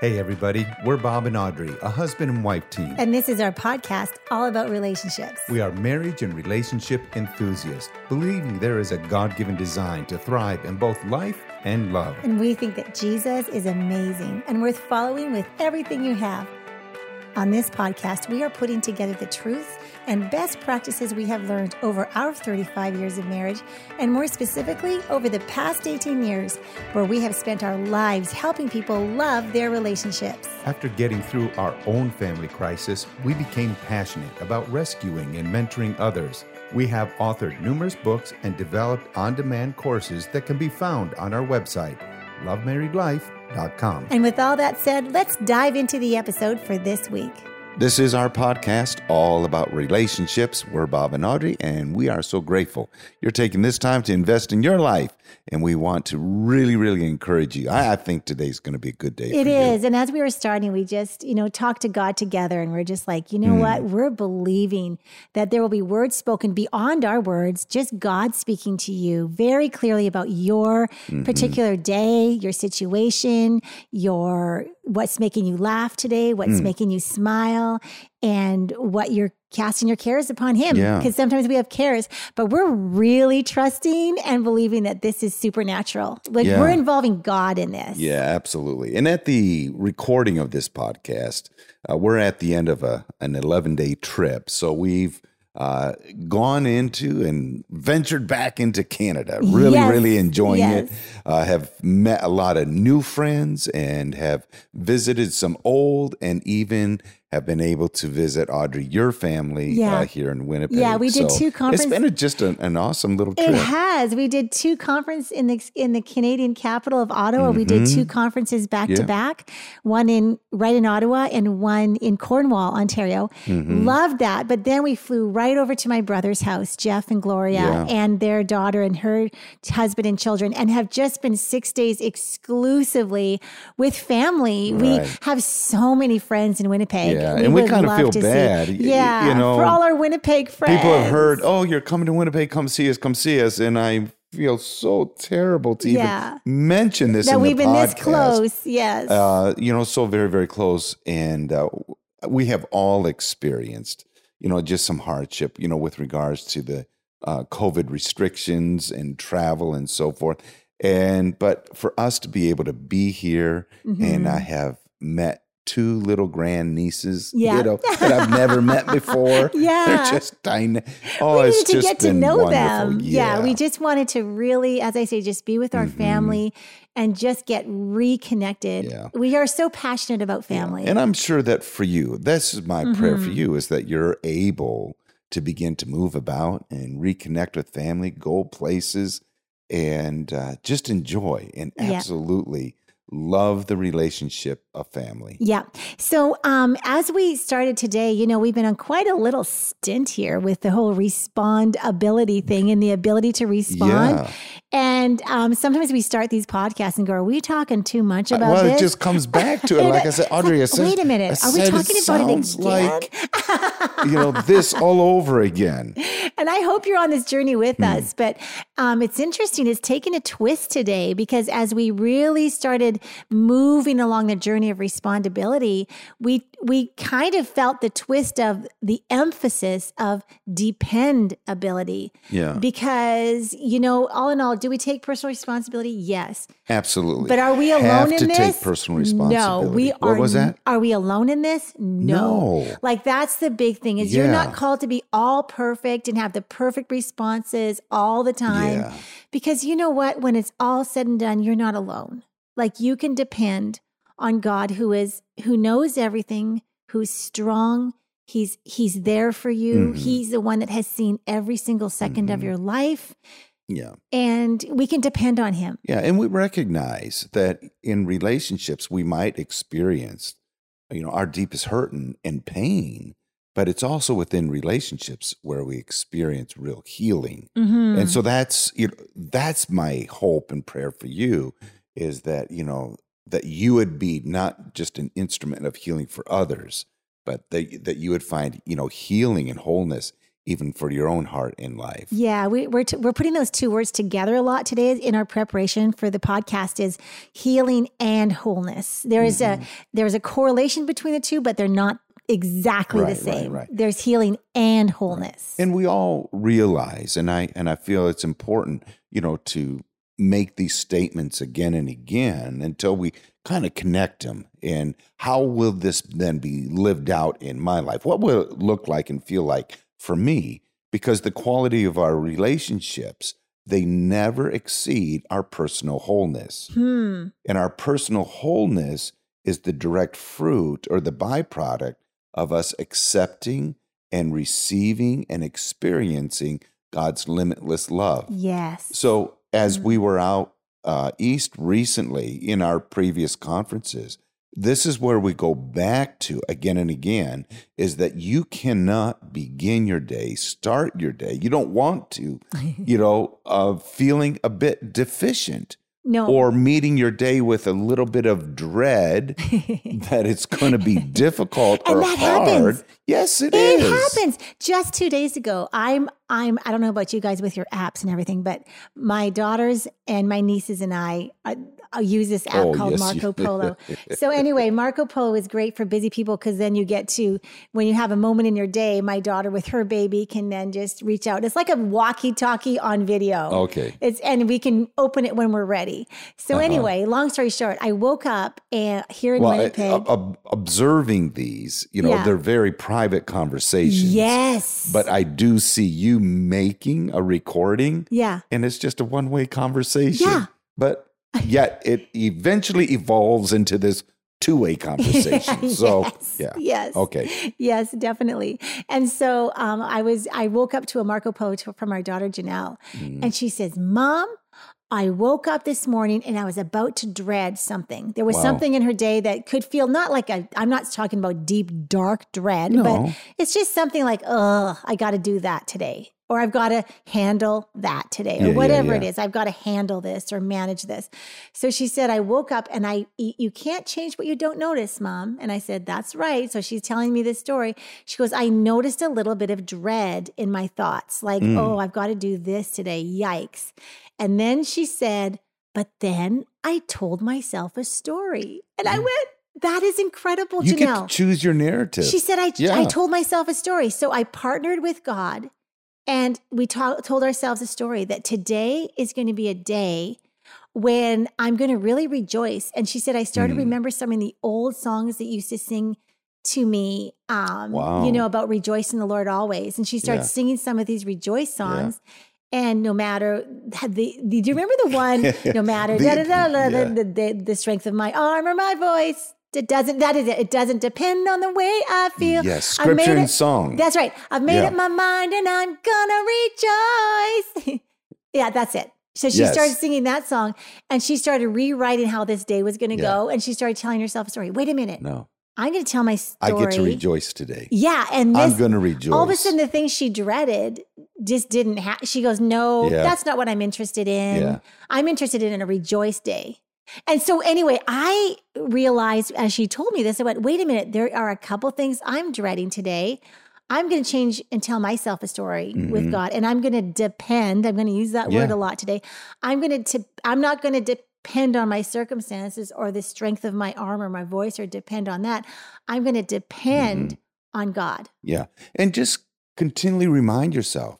Hey, everybody, we're Bob and Audrey, a husband and wife team. And this is our podcast all about relationships. We are marriage and relationship enthusiasts, believing there is a God given design to thrive in both life and love. And we think that Jesus is amazing and worth following with everything you have. On this podcast, we are putting together the truth and best practices we have learned over our 35 years of marriage, and more specifically, over the past 18 years, where we have spent our lives helping people love their relationships. After getting through our own family crisis, we became passionate about rescuing and mentoring others. We have authored numerous books and developed on demand courses that can be found on our website, lovemarriedlife.com. And with all that said, let's dive into the episode for this week. This is our podcast all about relationships. We're Bob and Audrey, and we are so grateful you're taking this time to invest in your life. And we want to really, really encourage you. I, I think today's going to be a good day. It is. And as we were starting, we just, you know, talked to God together and we're just like, you know mm. what? We're believing that there will be words spoken beyond our words, just God speaking to you very clearly about your mm-hmm. particular day, your situation, your what's making you laugh today, what's mm. making you smile, and what you're casting your cares upon him. Because yeah. sometimes we have cares, but we're really trusting and believing that this is supernatural. Like yeah. we're involving God in this. Yeah, absolutely. And at the recording of this podcast, uh, we're at the end of a an 11 day trip. So we've uh, gone into and ventured back into Canada. Really, yes. really enjoying yes. it. Uh, have met a lot of new friends and have visited some old and even have been able to visit Audrey, your family uh, yeah. uh, here in Winnipeg. Yeah, we did so two conferences. It's been a, just a, an awesome little trip. It has. We did two conferences in the in the Canadian capital of Ottawa. Mm-hmm. We did two mm-hmm. conferences back yeah. to back, one in right in Ottawa and one in Cornwall, Ontario. Mm-hmm. Loved that. But then we flew right over to my brother's house, Jeff and Gloria, yeah. and their daughter and her husband and children, and have just been six days exclusively with family. Right. We have so many friends in Winnipeg. Yeah, we and we kind of feel bad. See, yeah, you know, for all our Winnipeg friends. People have heard, oh, you're coming to Winnipeg, come see us, come see us, and I feel so terrible to yeah. even mention this. That we've been podcast. this close, yes. Uh, you know, so very, very close, and uh, we have all experienced, you know, just some hardship, you know, with regards to the uh, COVID restrictions and travel and so forth. And but for us to be able to be here, mm-hmm. and I have met two little grand nieces, yeah. you know, that I've never met before. Yeah. They're just tiny. Oh, we it's to just get to know wonderful. them. Yeah. yeah. We just wanted to really, as I say, just be with our mm-hmm. family and just get reconnected. Yeah. We are so passionate about family. Yeah. And I'm sure that for you, this is my mm-hmm. prayer for mm-hmm. you is that you're able to begin to move about and reconnect with family, go places, and uh, just enjoy and absolutely love the relationship of family. Yeah. So, um, as we started today, you know, we've been on quite a little stint here with the whole respond ability thing and the ability to respond. Yeah. And um, sometimes we start these podcasts and go, "Are we talking too much about well, this?" Well, it just comes back to it. Like I said, Audrey, said, wait a minute, are we talking it about it again? Like, you know, this all over again. And I hope you're on this journey with mm. us. But um, it's interesting; it's taken a twist today because as we really started moving along the journey of respondability, we we kind of felt the twist of the emphasis of dependability. Yeah. Because you know, all in all do we take personal responsibility? Yes. Absolutely. But are we alone Have in to this? take personal responsibility. No, we are. What was that? Are we alone in this? No. no. Like that's the big thing is yeah. you're not called to be all perfect and have the perfect responses all the time. Yeah. Because you know what? When it's all said and done, you're not alone. Like you can depend on God who is who knows everything, who's strong, He's he's there for you. Mm-hmm. He's the one that has seen every single 2nd mm-hmm. of your life. Yeah. And we can depend on him. Yeah. And we recognize that in relationships, we might experience, you know, our deepest hurt and, and pain, but it's also within relationships where we experience real healing. Mm-hmm. And so that's, you know, that's my hope and prayer for you is that, you know, that you would be not just an instrument of healing for others, but that, that you would find, you know, healing and wholeness even for your own heart in life. Yeah, we, we're t- we're putting those two words together a lot today in our preparation for the podcast. Is healing and wholeness. There is Mm-hmm. a there's a correlation between the two, but they're not exactly Right, the right, same. right. There's healing and wholeness. And we all realize, and I and I feel it's important, you know, to make these statements again and again until we kind of connect them. And how will this then be lived out in my life? What will it look like and feel like for me? Because the quality of our relationships, they never exceed our personal wholeness. hmm. And our personal wholeness is the direct fruit or the byproduct of us accepting and receiving and experiencing God's limitless love. Yes. So, as we were out uh, east recently in our previous conferences, this is where we go back to again and again is that you cannot begin your day, start your day. You don't want to, you know, uh, feeling a bit deficient no. or meeting your day with a little bit of dread that it's going to be difficult And or that hard. happens. Yes, It is. It happens. Just two days ago, I'm I'm I don't know about you guys with your apps and everything, but my daughters and my nieces and I, uh, I, I use this app Oh, called yes, Marco Polo. so anyway, Marco Polo is great for busy people because then you get to when you have a moment in your day, my daughter with her baby can then just reach out. It's like a walkie-talkie on video. Okay. It's and we can open it when we're ready. So Uh-huh. anyway, long story short, I woke up and here in Well, I- Winnipeg. ob- observing these, you know, Yeah. they're very private conversations. yes. But I do see you making a recording, yeah. and it's just a one way conversation. Yeah. But yet it eventually evolves into this two way conversation. So, yes, yeah. Yes. Okay. Yes, definitely. And so um, I was, I woke up to a Marco Polo to- from our daughter Janelle, Mm. and she says, "Mom." I woke up this morning and I was about to dread something. There was Wow. something in her day that could feel not like a, I'm not talking about deep, dark dread, No. but it's just something like, oh, I got to do that today. Or I've got to handle that today, or Yeah, yeah, whatever it yeah. is. I've got to handle this or manage this. So she said, I woke up and I, you can't change what you don't notice, mom. And I said, that's right. So she's telling me this story. She goes, I noticed a little bit of dread in my thoughts, like, Mm. oh, I've got to do this today. Yikes. And then she said, but then I told myself a story. And I went, that is incredible, Mm. You Janelle. choose your narrative. She said, I, I told myself a story. So I partnered with God and we ta- told ourselves a story that today is going to be a day when I'm going to really rejoice. And she said, I started to Mm. remember some of the old songs that used to sing to me, um, Wow. you know, about rejoice in the Lord always. And she started Yeah. singing some of these rejoice songs. And no matter the, the, do you remember the one? No matter The- da, da, da, da, yeah. the, the, the strength of my arm or my voice, it doesn't. That is it. It doesn't depend on the way I feel. yes, I've made scripture and song. That's right. I've made Yeah. up my mind and I'm gonna rejoice. yeah, that's it. So she Yes. started singing that song and she started rewriting how this day was going to Yeah. go. And she started telling herself a story. Wait a minute. no, I'm going to tell my story. I get to rejoice today. Yeah. And I'm going to rejoice. all of a sudden, the thing she dreaded just didn't happen. She goes, No, Yeah. that's not what I'm interested in. I'm interested in a rejoice day. And so, anyway, I realized as she told me this, I went, Wait a minute, there are a couple things I'm dreading today. I'm going to change and tell myself a story with Mhm. God, and I'm going to depend. I'm going to use that word a lot today. I'm going to. I'm not going to depend on my circumstances or the strength of my arm or my voice or depend on that. I'm going to depend Mm-hmm. on God. Yeah. And just continually remind yourself.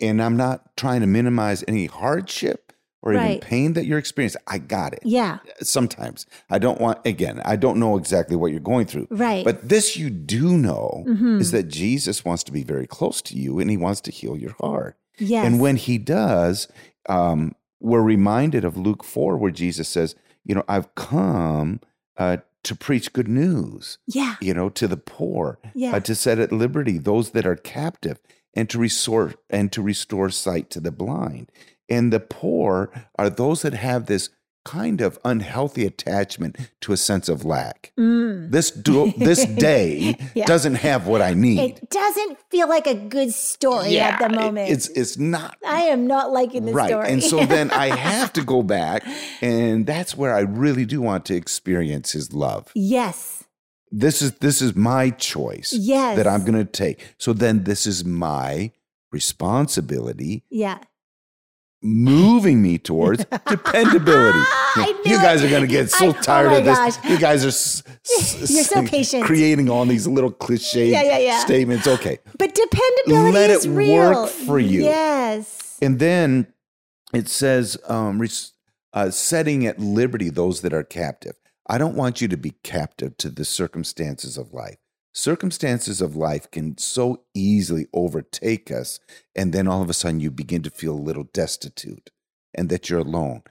And I'm not trying to minimize any hardship or even pain that you're experiencing. I got it. Yeah. Sometimes I don't want, again, I don't know exactly what you're going through. Right. But this you do know Mhm. is that Jesus wants to be very close to you and he wants to heal your heart. yes. And when he does, um, we're reminded of Luke 4, where Jesus says, You know, I've come uh, to preach good news, yeah. you know, to the poor, Yeah. uh, to set at liberty those that are captive, and to restore and to restore sight to the blind. And the poor are those that have this kind of unhealthy attachment to a sense of lack. Mm. This do, this day Yeah. doesn't have what I need. It doesn't feel like a good story at the moment. it's it's not I am not liking the right. story. And so then I have to go back, and that's where I really do want to experience His love. yes. this is this is my choice Yes. that I'm going to take. So then this is my responsibility Yeah. Moving me towards dependability. You guys it. are going to get so I- oh tired my of this. gosh. You guys are s- s- You're so patient. creating all these little cliche Yeah, yeah, yeah. statements. Okay. But dependability Let is it real. work for you. Yes. And then it says, um, uh, setting at liberty those that are captive. I don't want you to be captive to the circumstances of life. Circumstances of life can so easily overtake us. And then all of a sudden you begin to feel a little destitute and that you're alone.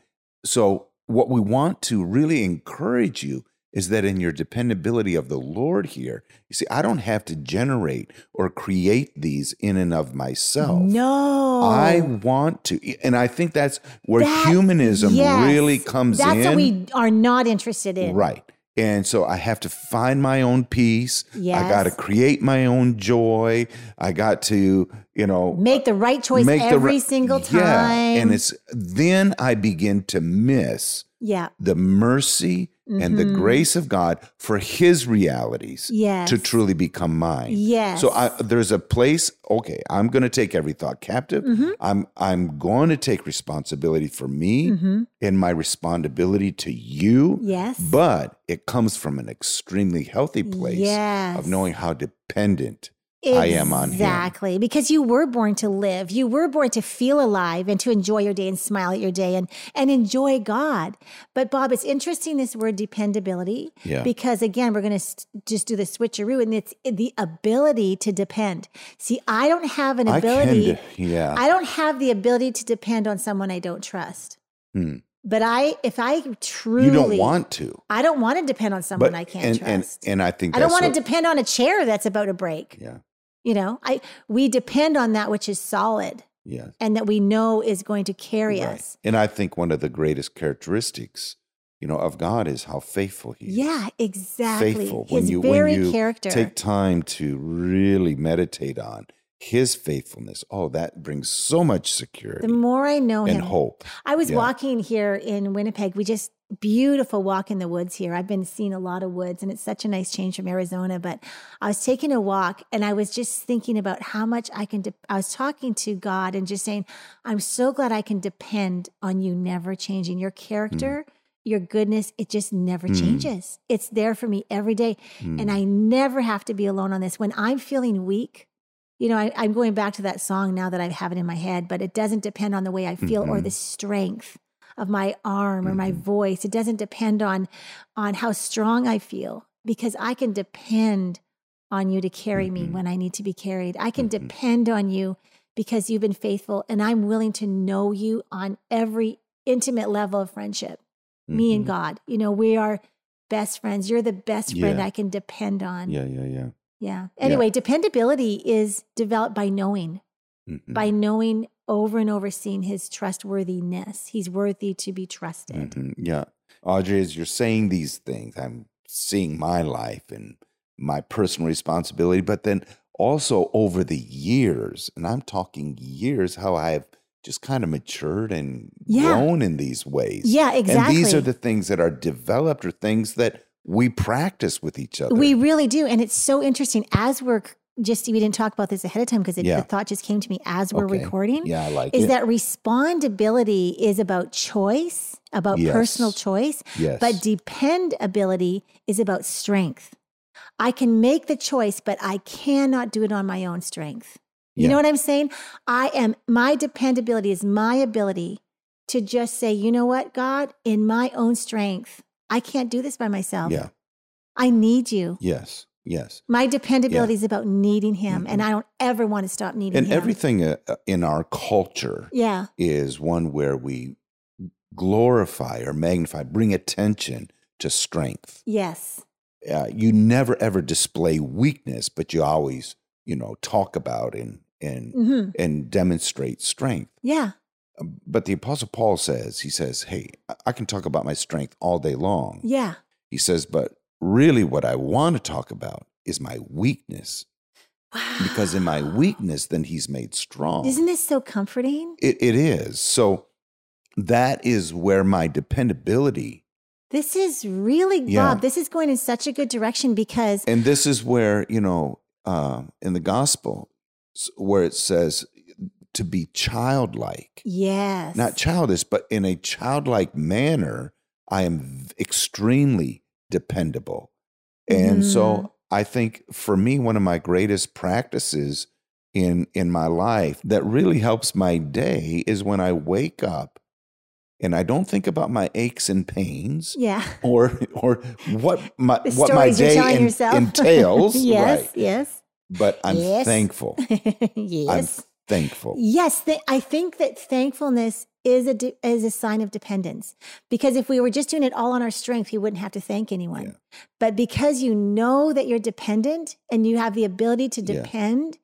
So, what we want to really encourage you is that in your dependability of the Lord here, you see, I don't have to generate or create these in and of myself. No. I want to, and I think that's where That- humanism yes. really comes That's in. what we are not interested in. right. And so I have to find my own peace. I got to create my own joy. I got to, you know, Make the right choice every single time. Yeah. And it's then I begin to miss yeah. the mercy and the Mhm. grace of God for his realities Yes. to truly become mine. Yes. So I, there's a place. Okay, I'm going to take every thought captive. Mhm. I'm I'm going to take responsibility for me Mhm. and my responsibility to you. Yes. But it comes from an extremely healthy place yes. of knowing how dependent I am on him. Exactly. Because you were born to live. You were born to feel alive and to enjoy your day and smile at your day and, and enjoy God. But Bob, it's interesting this word dependability. Yeah. Because again, we're going to just do the switcheroo and it's the ability to depend. See, I don't have an I ability. can, yeah. I don't have the ability to depend on someone I don't trust. Hmm. But I, if I truly, you don't want to, I don't want to depend on someone I can't and, trust. and and I think I don't want to depend on a chair that's about to break. Yeah. You know, I we depend on that which is solid Yeah. and that we know is going to carry Right. us. And I think one of the greatest characteristics, you know, of God is how faithful He is. Yeah, exactly. Faithful. His When you very when you character. take time to really meditate on His faithfulness, oh, that brings so much security the more I know and him, hope. I was Yeah. walking here in Winnipeg. We just beautiful walk in the woods here. I've been seeing a lot of woods and it's such a nice change from Arizona, but I was taking a walk and I was just thinking about how much I can de- I was talking to God and just saying, I'm so glad I can depend on you never changing your character. Your goodness, it just never Mm. changes. It's there for me every day. Mm. And I never have to be alone on this. When I'm feeling weak, you know, I, I'm going back to that song now that I have it in my head, but it doesn't depend on the way I feel or Mhm. the strength of my arm or my Mhm. voice. It doesn't depend on on how strong I feel because I can depend on you to carry me Mhm. when I need to be carried. I can Mhm. depend on you because you've been faithful and I'm willing to know you on every intimate level of friendship. Me and Mhm. God. You know, we are best friends. You're the best friend Yeah. I can depend on. Yeah, yeah, yeah. Yeah. Anyway, dependability is developed by knowing, Mhm. by knowing over and over, seeing his trustworthiness. He's worthy to be trusted. Mhm. Yeah. Audrey, as you're saying these things, I'm seeing my life and my personal responsibility, but then also over the years, and I'm talking years, how I've just kind of matured and Yeah. grown in these ways. Yeah, exactly. And these are the things that are developed or things that we practice with each other. We really do. And it's so interesting as we're just, we didn't talk about this ahead of time because Yeah. the thought just came to me as we're Okay. recording. yeah, I like Is it. that respondability is about choice, about Yes. personal choice, yes. but dependability is about strength. I can make the choice, but I cannot do it on my own strength. You Yeah. know what I'm saying? I am, my dependability is my ability to just say, you know what, God, in my own strength, I can't do this by myself. yeah. I need you. Yes. Yes. My dependability is about needing him, and Mhm. I don't ever want to stop needing And him. And everything uh, uh, in our culture Yeah. is one where we glorify or magnify, bring attention to strength. Yes. Uh, you never ever display weakness, but you always, you know, talk about and and hmm and demonstrate strength. Yeah. But the Apostle Paul says, he says, "Hey, I- can talk about my strength all day long." Yeah. He says, "But really, what I want to talk about is my weakness, Wow. because in my weakness, then He's made strong." Isn't this so comforting? It, it is. So that is where my dependability This is really, Yeah. Bob, this is going in such a good direction because, And this is where, you know, uh, in the gospel, where it says to be childlike, yes. not childish, but in a childlike manner, I am extremely dependable. And Mhm. so I think for me, one of my greatest practices in in my life that really helps my day is when I wake up and I don't think about my aches and pains Yeah. or or what my what my day yourself. entails. yes. Right. Yes. But I'm Yes. thankful. yes. I'm thankful. Yes, th- I think that thankfulness is a de- is a sign of dependence. Because if we were just doing it all on our strength, we wouldn't have to thank anyone. Yeah. But because you know that you're dependent and you have the ability to Yeah. depend,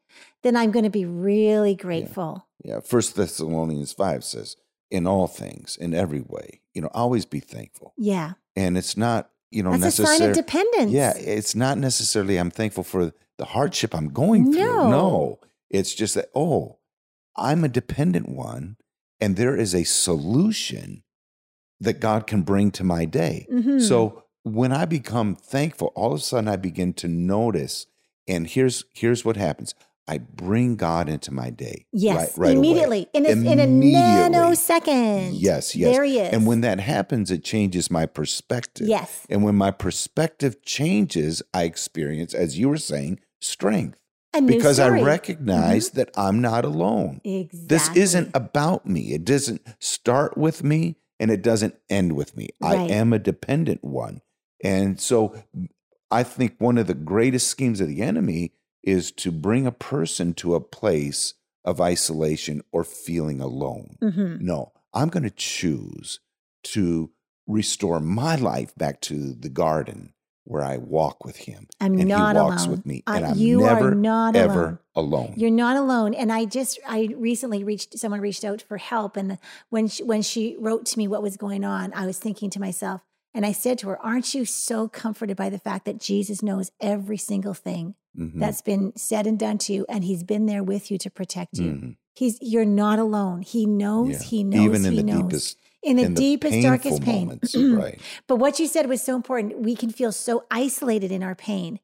then I'm going to be really grateful. Yeah. First Thessalonians five says, in all things, in every way, you know, always be thankful. Yeah, And it's not, you know, that's a sign of dependence. Yeah, it's not necessarily I'm thankful for the hardship I'm going through. No. It's just that, oh, I'm a dependent one, and there is a solution that God can bring to my day. Mhm. So when I become thankful, all of a sudden I begin to notice, and here's here's what happens. I bring God into my day. Yes, right, right away. immediately in a, in a nanosecond. Yes, yes. There he is. And when that happens, it changes my perspective. yes, And when my perspective changes, I experience, as you were saying, strength a because I. Mm-hmm. recognize that I'm not alone. exactly. This isn't about me. It doesn't start with me and it doesn't end with me. Right. I am a dependent one. And so I think one of the greatest schemes of the enemy is to bring a person to a place of isolation or feeling alone. Mhm. No, I'm going to choose to restore my life back to the garden where I walk with him I'm and not he walks alone. with me and I'm you never are not ever alone. alone. You're not alone. And I just, I recently reached, someone reached out for help. And when she, when she wrote to me what was going on, I was thinking to myself, and I said to her, Aren't you so comforted by the fact that Jesus knows every single thing Mhm. that's been said and done to you, and he's been there with you to protect you? Mhm. He's, you're not alone. He knows, Yeah. he knows, even in he the knows. deepest in the in deepest, painful darkest pain. moments, right? But what you said was so important. We can feel so isolated in our pain.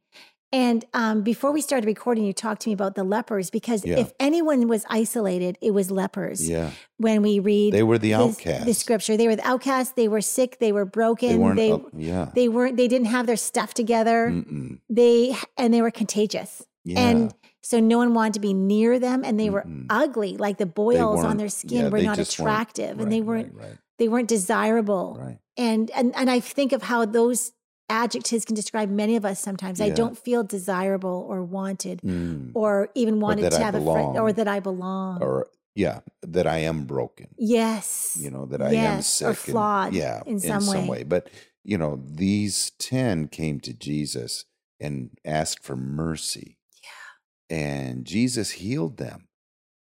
And um, before we started recording, you talked to me about the lepers because Yeah. if anyone was isolated, it was lepers. Yeah, When we read they were the outcasts. the scripture, they were the outcasts. They were sick. They were broken. They weren't. they, up- yeah. they weren't. They didn't have their stuff together. Mm-mm. They and they were contagious. Yeah. And so no one wanted to be near them, and they were Mm-mm. ugly. Like the boils on their skin yeah, were not attractive, and they weren't. Right, They weren't desirable right, and and and I think of how those adjectives can describe many of us sometimes. I don't feel desirable or wanted Mm. or even wanted that to I have a friend or that I belong. Or yeah, that I am broken. yes. You know that I am sick or and- flawed yeah, in some way. But you know, these ten came to Jesus and asked for mercy. Yeah. And Jesus healed them,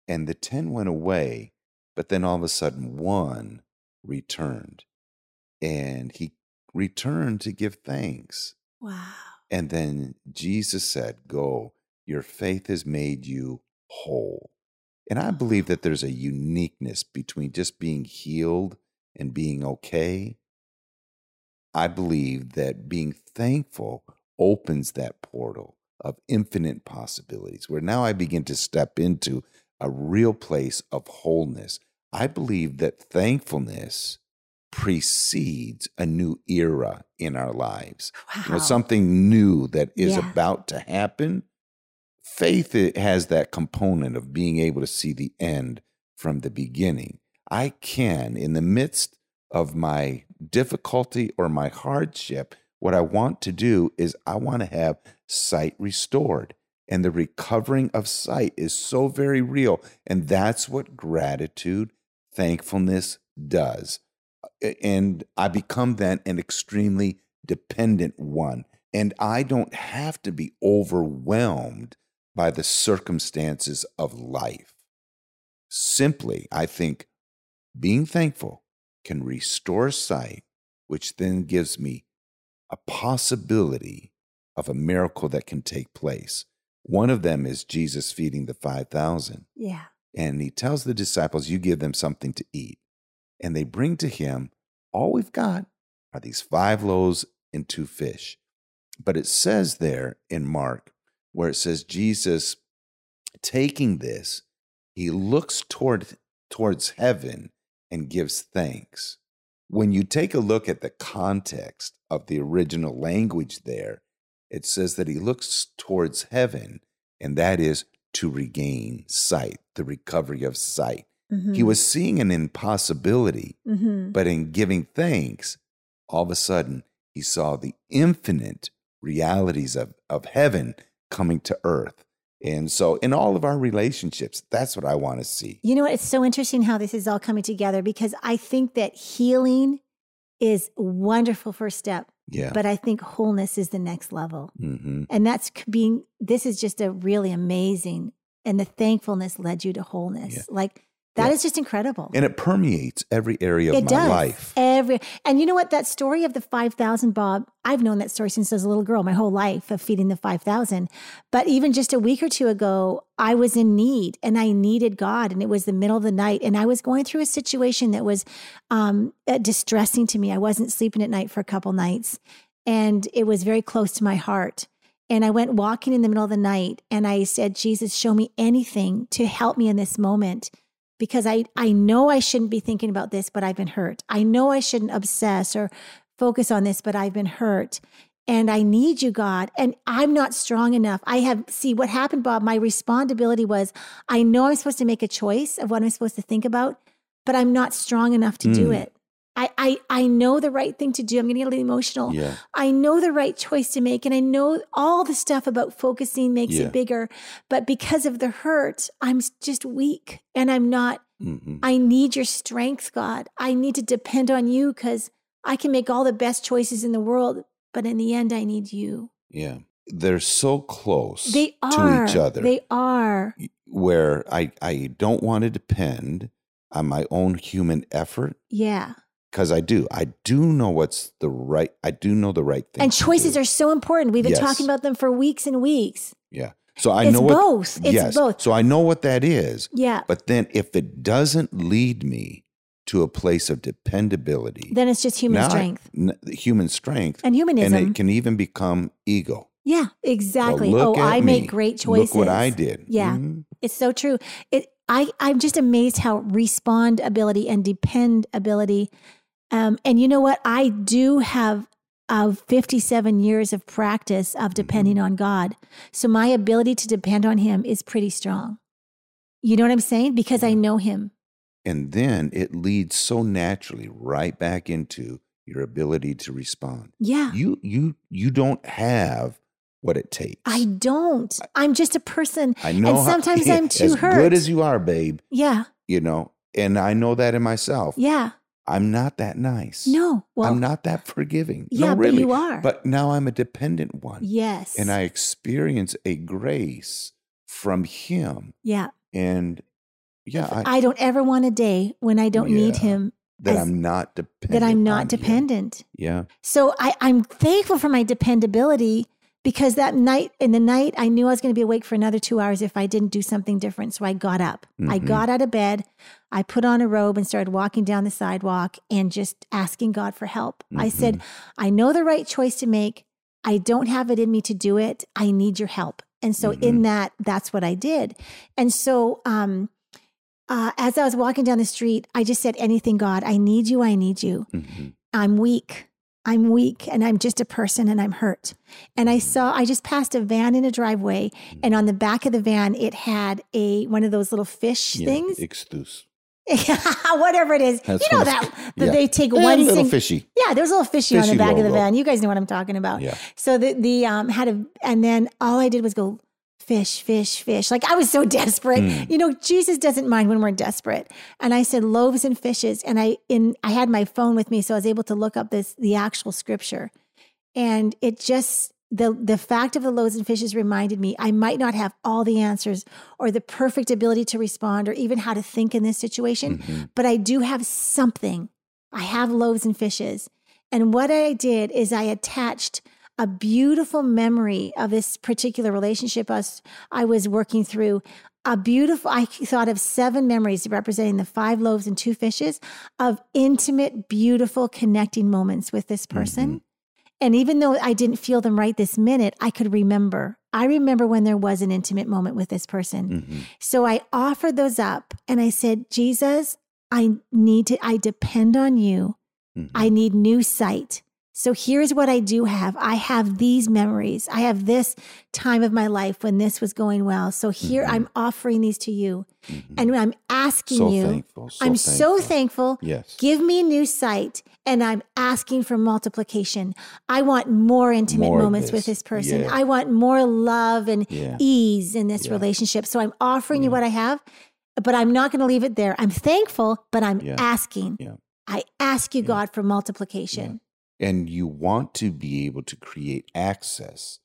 and the ten went away. But then all of a sudden, one returned, and he returned to give thanks. Wow. And then Jesus said, Go, your faith has made you whole. And I believe that there's a uniqueness between just being healed and being okay. I believe that being thankful opens that portal of infinite possibilities where now I begin to step into a real place of wholeness. I believe that thankfulness precedes a new era in our lives. Wow. You know, something new that is Yeah. about to happen. Faith has that component of being able to see the end from the beginning. I can, in the midst of my difficulty or my hardship, what I want to do is I want to have sight restored. And the recovering of sight is so very real. And that's what gratitude, thankfulness does. And I become then an extremely dependent one. And I don't have to be overwhelmed by the circumstances of life. Simply, I think being thankful can restore sight, which then gives me a possibility of a miracle that can take place. One of them is Jesus feeding the 5,000. yeah. And he tells the disciples, You give them something to eat. And they bring to him all we've got are these five loaves and two fish. But it says there in Mark, where it says Jesus taking this, he looks toward towards heaven and gives thanks. When you take a look at the context of the original language there, it says that he looks towards heaven, and that is to regain sight, the recovery of sight. Mhm. He was seeing an impossibility, Mhm. but in giving thanks, all of a sudden he saw the infinite realities of, of heaven coming to earth. And so, in all of our relationships, that's what I want to see. You know what? It's so interesting how this is all coming together because I think that healing is wonderful first step, Yeah. but I think wholeness is the next level. hmm And that's being, this is just a really amazing, and the thankfulness led you to wholeness. Yeah. Like that Yeah. is just incredible. And it permeates every area of it my does. life. Every, and you know what? That story of the 5,000, Bob, I've known that story since I was a little girl, my whole life of feeding the 5,000. But even just a week or two ago, I was in need and I needed God. And it was the middle of the night. And I was going through a situation that was um, uh, distressing to me. I wasn't sleeping at night for a couple nights. And it was very close to my heart. And I went walking in the middle of the night and I said, Jesus, show me anything to help me in this moment because I, I know I shouldn't be thinking about this, but I've been hurt. I know I shouldn't obsess or focus on this, but I've been hurt. And I need you, God. And I'm not strong enough. I have, see what happened, Bob. My responsibility was I know I'm supposed to make a choice of what I'm supposed to think about, but I'm not strong enough to do Mm. it. I, I, I know the right thing to do. I'm going to get a little emotional. Yeah. I know the right choice to make, and I know all the stuff about focusing makes Yeah. it bigger. But because of the hurt, I'm just weak and I'm not, hmm I need your strength, God. I need to depend on you because I can make all the best choices in the world, but in the end, I need you. Yeah. They're so close They are. to each other They are. where I, I don't want to depend on my own human effort Yeah. Because I do. I do know what's the right, I do know the right thing. And choices are so important. We've been Yes. talking about them for weeks and weeks. Yeah. So I it's know what. both. It's yes. both. So I know what that is. Yeah. But then if it doesn't lead me to a place of dependability, Then it's just human strength n- human strength, and humanism. and it can even become ego. yeah, exactly. look oh, I me. make great choices. Look what I did. Yeah. Mhm. It's so true. It I I'm just amazed how respond ability and depend ability. Um, and you know what? I do have of 57 years of practice of depending Mm-hmm. on God. So my ability to depend on him is pretty strong. You know what I'm saying? Because I know him. And then it leads so naturally right back into your ability to respond. Yeah. You you you don't have what it takes. I don't. I'm just a person. I know. and how- sometimes I'm too as hurt. good as you are, babe. Yeah. You know, and I know that in myself. Yeah. I'm not that nice. No. Well, I'm not that forgiving. yeah, no, but really. you are. But now I'm a dependent one. yes. And I experience a grace from him. yeah. And yeah, I, I don't ever want a day when I don't need him that as- I'm not dependent. that I'm not him. dependent. Yeah. So I, I'm thankful for my dependability because that night in the night I knew I was going to be awake for another two hours if I didn't do something different. So I got up. I Mhm. got out of bed. I put on a robe and started walking down the sidewalk and just asking God for help. I said. I know the right choice to make. I don't have it in me to do it. I need your help. And so in that, that's what I did. And so um uh, as I was walking down the street, I just said, anything, God, I need you. I need you. Mhm. I'm weak. I'm weak and I'm just a person and I'm hurt. And I saw, I just passed a van in a driveway and on the back of the van, it had a, one of those little fish Yeah, things, Excuse. whatever it is. That's you know that, that yeah. they take one little sing- fishy. Yeah, there's a little fishy, on the Fishy back of the van. You guys know what I'm talking about. Yeah. So the, the, um, had a, and then all I did was go, fish, fish, fish. Like I was so desperate. Mm. You know, Jesus doesn't mind when we're desperate. And I said loaves and fishes. And I in I had my phone with me, so I was able to look up this the actual scripture. And it just the the fact of the loaves and fishes reminded me I might not have all the answers or the perfect ability to respond or even how to think in this situation, Mhm. but I do have something. I have loaves and fishes. And what I did is I attached a beautiful memory of this particular relationship us I was working through a beautiful, I thought of seven memories representing the five loaves and two fishes of intimate, beautiful, connecting moments with this person. Mhm. And even though I didn't feel them right this minute, I could remember. I remember when there was an intimate moment with this person. Mhm. So I offered those up and I said, Jesus, I need to, I depend on you. Mhm. I need new sight. So here's what I do have. I have these memories. I have this time of my life when this was going well. So here Mhm. I'm offering these to you. Mhm. And I'm asking so you, thankful. So I'm thankful. so thankful. Yes. Give me new sight. And I'm asking for multiplication. I want more intimate More moments with this. person. Yeah. I want more love and yeah. ease in this Yeah. relationship. So I'm offering you what I have, but I'm not going to leave it there. I'm thankful, but I'm asking. Yeah. I ask you. God, for multiplication. And you want to be able to create access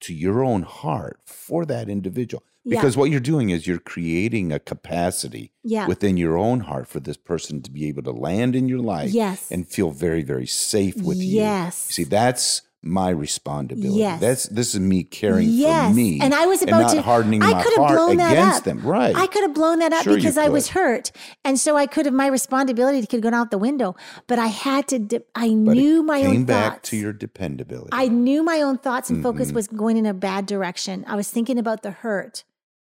to your own heart for that individual Yeah. because what you're doing is you're creating a capacity Yeah. within your own heart for this person to be able to land in your life yes. and feel very very safe with you yes. see that's my responsibility Yes. that's this is me caring yes. for me And I was about to hardening I my could have heart blown that against up. them right I could have blown that up Sure because I was hurt. And so I could have, my responsibility could have gone out the window. But I had to, de- I but knew it my came own back thoughts. to your dependability I knew my own thoughts and focus Mhm. was going in a bad direction. I was thinking about the hurt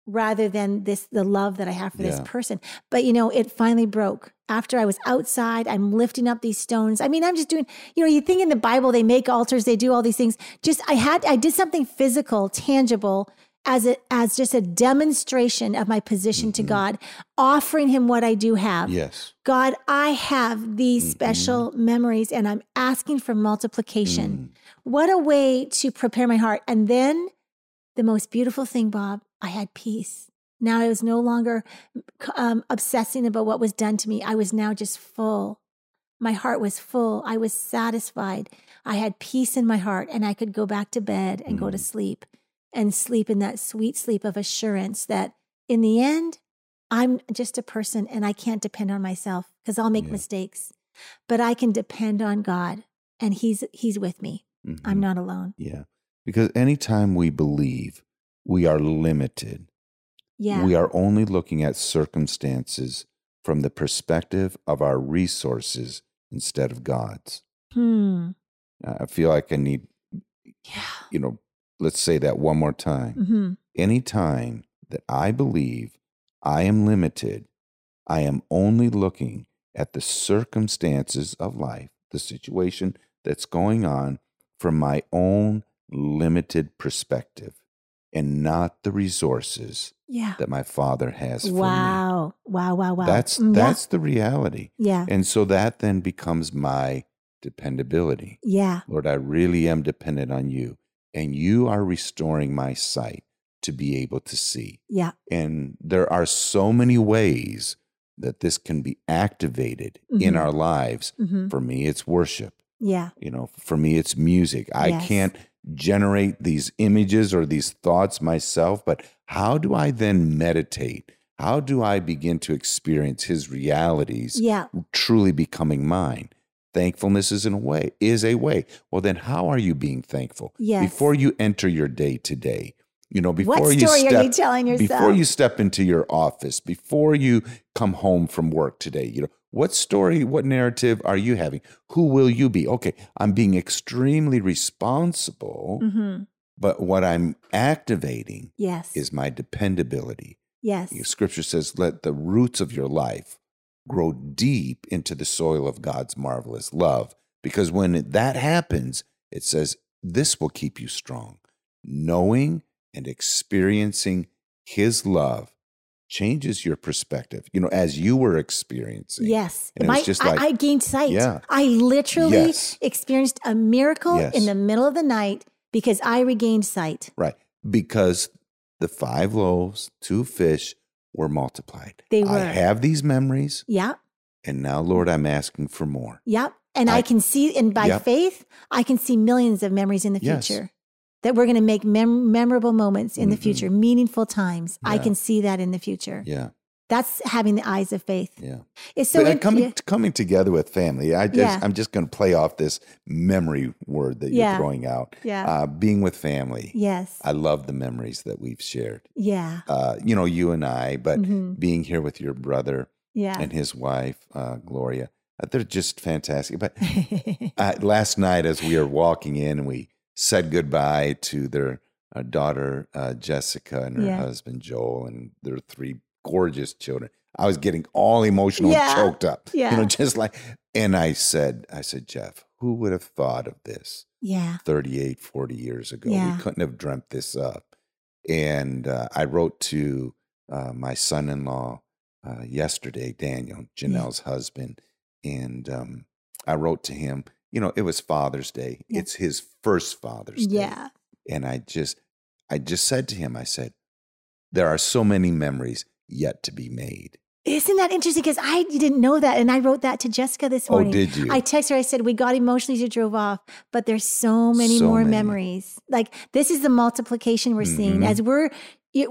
rather than this the love that I have for this person. But you know, it finally broke. After I was outside, I'm lifting up these stones. I mean, I'm just doing, you know, you think in the Bible they make altars, they do all these things. Just I had I did something physical, tangible as a as just a demonstration of my position to Mhm. God, offering him what I do have. yes God, I have these Mhm. special memories and I'm asking for multiplication. Mm. What a way to prepare my heart. And then the most beautiful thing, Bob, I had peace. Now I was no longer um, obsessing about what was done to me. I was now just full. My heart was full. I was satisfied. I had peace in my heart, and I could go back to bed and go to Mm. sleep and sleep in that sweet sleep of assurance that in the end, I'm just a person and I can't depend on myself because I'll make Yeah. mistakes, but I can depend on God and He's He's with me. I'm Mhm. not alone. Yeah. Because anytime we believe we are limited, Yeah. we are only looking at circumstances from the perspective of our resources instead of God's. Hmm. I feel like I need, Yeah. you know, let's say that one more time. hmm Anytime that I believe I am limited, I am only looking at the circumstances of life, the situation that's going on from my own limited perspective and not the resources Yeah. that my father has for me. Wow. Wow. Wow. Wow. That's Mm, yeah. that's the reality. yeah. And so that then becomes my dependability. Yeah. Lord, I really am dependent on you. And you are restoring my sight to be able to see. Yeah. And there are so many ways that this can be activated in Mhm. our lives. hmm For me, it's worship. Yeah. You know, for me, it's music. I Yes. can't generate these images or these thoughts myself, but how do I then meditate? How do I begin to experience his realities Yeah. truly becoming mine? Thankfulness is in a way, is a way. Well, then how are you being thankful? Yes. Before you enter your day today, you know, before What you step, are you telling yourself? before you step into your office, before you come home from work today, you know, what story, what narrative are you having? Who will you be? Okay, I'm being extremely responsible, hmm but what I'm activating Yes. is my dependability. yes. Your Scripture says, let the roots of your life grow deep into the soil of God's marvelous love. Because when that happens, it says, this will keep you strong. Knowing and experiencing His love changes your perspective, you know, as you were experiencing. Yes. And it My- was just I- like- I, gained sight. Yeah. I literally Yes. experienced a miracle Yes. in the middle of the night because I regained sight. Right. Because the five loaves, two fish were multiplied. They were. I have these memories, Yeah. and now, Lord, I'm asking for more. Yep. And I, I- can see, and by Yep. faith, I can see millions of memories in the Yes. future that we're going to make mem- memorable moments in the Mhm. future, meaningful times. I can see that in the future. Yeah. That's having the eyes of faith. Yeah. It's so But, uh, coming yeah. coming together with family. I just Yeah. I'm just going to play off this memory word that you're throwing out. Yeah. Uh, being with family. yes. I love the memories that we've shared. yeah. Uh, you know, you and I, but Mhm. being here with your brother Yeah. and his wife, uh, Gloria, uh, they're just fantastic. But uh, last night, as we were walking in, and we said goodbye to their uh, daughter uh, Jessica and her Yeah. husband Joel and their three gorgeous children. I was getting all emotional Yeah. and choked up. You know, just like, and I said, I said, Jeff, who would have thought of this yeah. 38, 40 years ago? Yeah. We couldn't have dreamt this up. And uh, I wrote to uh, my son in law uh, yesterday, Daniel, Janelle's husband. And um, I wrote to him, you know, it was Father's Day. Yeah. It's his first Father's Day. Yeah. And I just, I just said to him, I said, there are so many memories yet to be made. Isn't that interesting? Because I didn't know that. And I wrote that to Jessica this morning. Oh, morning. did you? I texted her, I said, We got emotionally as you drove off, but there's so many So more many. memories. Like this is the multiplication we're seeing. Mhm. As we're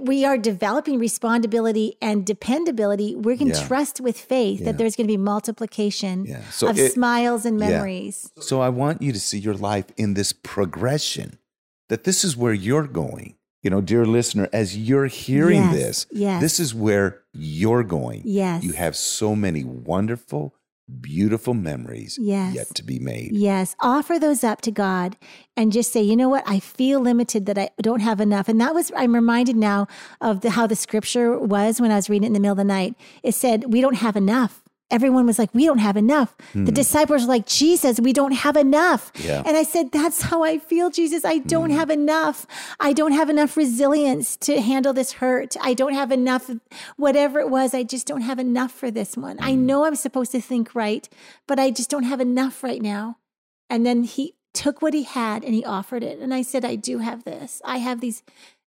we are developing respondability and dependability, we can Yeah. trust with faith Yeah. that there's going to be multiplication yeah. So of it- smiles and memories. So I want you to see your life in this progression, that this is where you're going. You know, dear listener, as you're hearing Yes, this, yes. this is where you're going. Yes. You have so many wonderful, beautiful memories Yes. yet to be made. Yes, offer those up to God and just say, you know what, I feel limited that I don't have enough. And that was, I'm reminded now of the, how the scripture was when I was reading it in the middle of the night. It said, we don't have enough. Everyone was like, we don't have enough. The disciples were like, Jesus, we don't have enough. Hmm. Yeah. And I said, that's how I feel, Jesus. I don't have enough. I don't have enough resilience to handle this hurt. I don't have enough, whatever it was. I just don't have enough for this one. I know I'm supposed to think right, but I just don't have enough right now. And then he took what he had and he offered it. And I said, I do have this. I have these,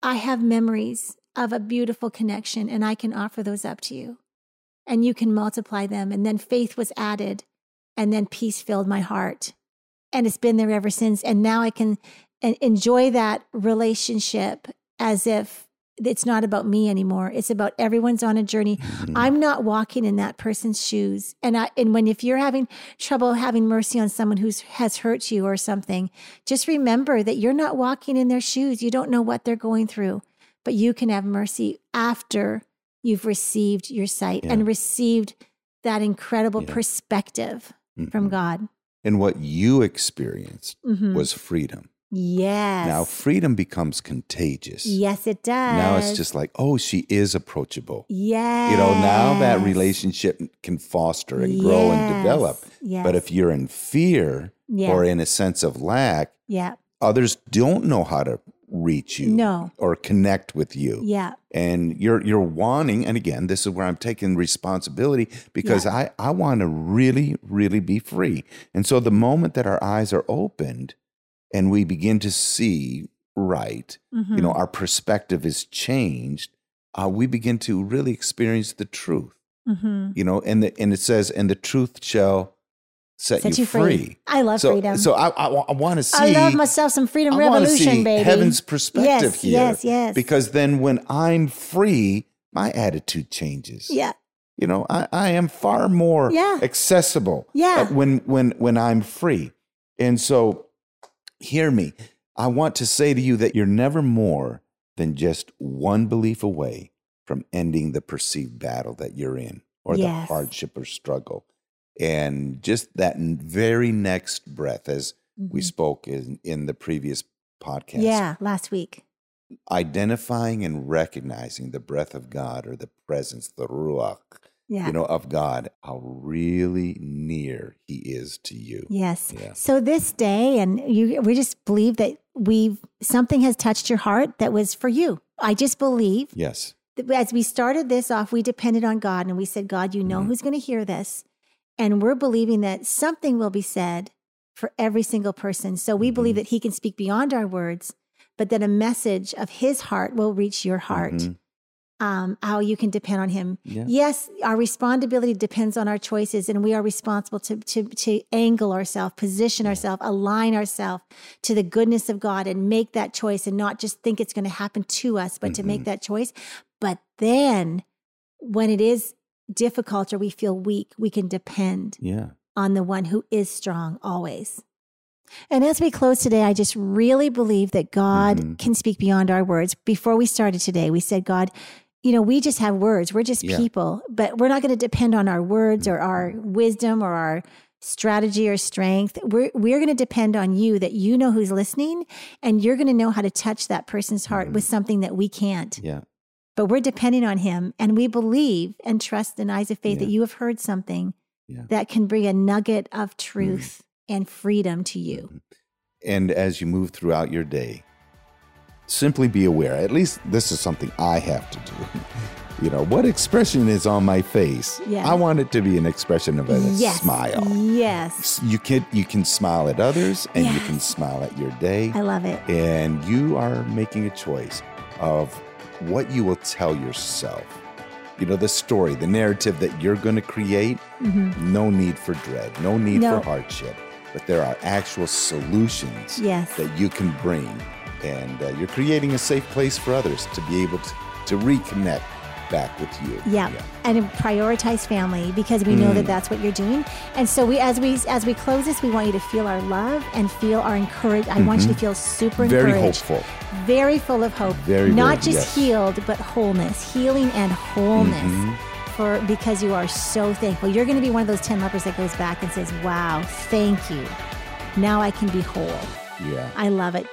I have memories of a beautiful connection, and I can offer those up to you. And you can multiply them. And then faith was added, and then peace filled my heart. And it's been there ever since. And now I can enjoy that relationship as if it's not about me anymore. It's about everyone's on a journey. Mhm. I'm not walking in that person's shoes. And I, and when if you're having trouble having mercy on someone who's has hurt you or something, just remember that you're not walking in their shoes. You don't know what they're going through, but you can have mercy after you've received your sight Yeah. and received that incredible Yeah. perspective from Mhm. God. And what you experienced Mhm. was freedom. yes. Now, freedom becomes contagious. yes, it does. Now it's just like, oh, she is approachable. yes. You know, now that relationship can foster and grow and develop. Yes. But if you're in fear yeah, or in a sense of lack, yeah, others don't know how to reach you no, or connect with you. yeah, And you're you're wanting, and again, this is where I'm taking responsibility because I, I want to really, really be free. And so the moment that our eyes are opened and we begin to see right, you know, Mhm. our perspective is changed, uh, we begin to really experience the truth. Mhm. You know, and the, and it says, and the truth shall set, set you, you free. I love So, freedom. so I, I, want to see. I love myself some freedom I revolution, see baby. heaven's perspective yes, here. Yes, yes. Because then when I'm free, my attitude changes. yeah, You know, I, I am far more Yeah. accessible Yeah. uh, when when when I'm free. And so hear me. I want to say to you that you're never more than just one belief away from ending the perceived battle that you're in or the hardship or struggle. And just that very next breath, as we Mhm. spoke in, in the previous podcast, yeah. Last week. identifying and recognizing the breath of God or the presence, the ruach, Yeah. you know, of God, how really near He is to you. Yes. Yeah. So this day, and you, we just believe that we've something has touched your heart that was for you. I just believe Yes. as we started this off, we depended on God and we said, God, you know Mhm. who's going to hear this. And we're believing that something will be said for every single person. So we believe Mhm. that He can speak beyond our words, but that a message of His heart will reach your heart. Mhm. Um, how you can depend on Him. Yeah. Yes, our responsibility depends on our choices, and we are responsible to to to angle ourselves, position Yeah. ourselves, align ourselves to the goodness of God, and make that choice, and not just think it's going to happen to us, but to make Mhm. that choice. But then when it is difficult or we feel weak, we can depend Yeah. on the one who is strong always. And as we close today, I just really believe that God Mhm. can speak beyond our words. Before we started today, we said, God, you know, we just have words. We're just Yeah. people, but we're not going to depend on our words or our wisdom or our strategy or strength. We're, we're going to depend on you that you know who's listening and you're going to know how to touch that person's heart Mhm. with something that we can't. Yeah. But we're depending on him and we believe and trust in eyes of faith Yeah. that you have heard something Yeah. that can bring a nugget of truth and freedom to you. Mhm. And as you move throughout your day, simply be aware. At least this is something I have to do. You know, what expression is on my face? Yeah. I want it to be an expression of a yes. smile. Yes. You can you can smile at others and you can smile at your day. I love it. and you are making a choice of what you will tell yourself. You know, the story, the narrative that you're going to create, Mhm. no need for dread, no need No. for hardship, but there are actual solutions Yes. that you can bring. And uh, you're creating a safe place for others to be able to, to reconnect back with you. Yeah. And prioritize family because we know that Mm. that's what you're doing. And so we as we as we close this, we want you to feel our love and feel our encourage. I want you to feel super Mm-hmm. Very encouraged. hopeful. Very full of hope. Very, Not very- just yes. healed, but wholeness. Healing and wholeness. Mhm. For because you are so thankful. You're going to be one of those 10 lepers that goes back and says, "Wow, thank you. Now I can be whole." Yeah. I love it.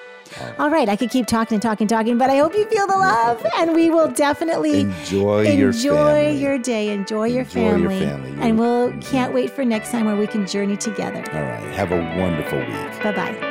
All right, I could keep talking and talking and talking, but I hope you feel the love, and we will definitely Enjoy your enjoy family. your day, enjoy your Enjoy your family, family. and we'll can't wait for next time where we can journey together. All right. Have a wonderful week. Bye bye.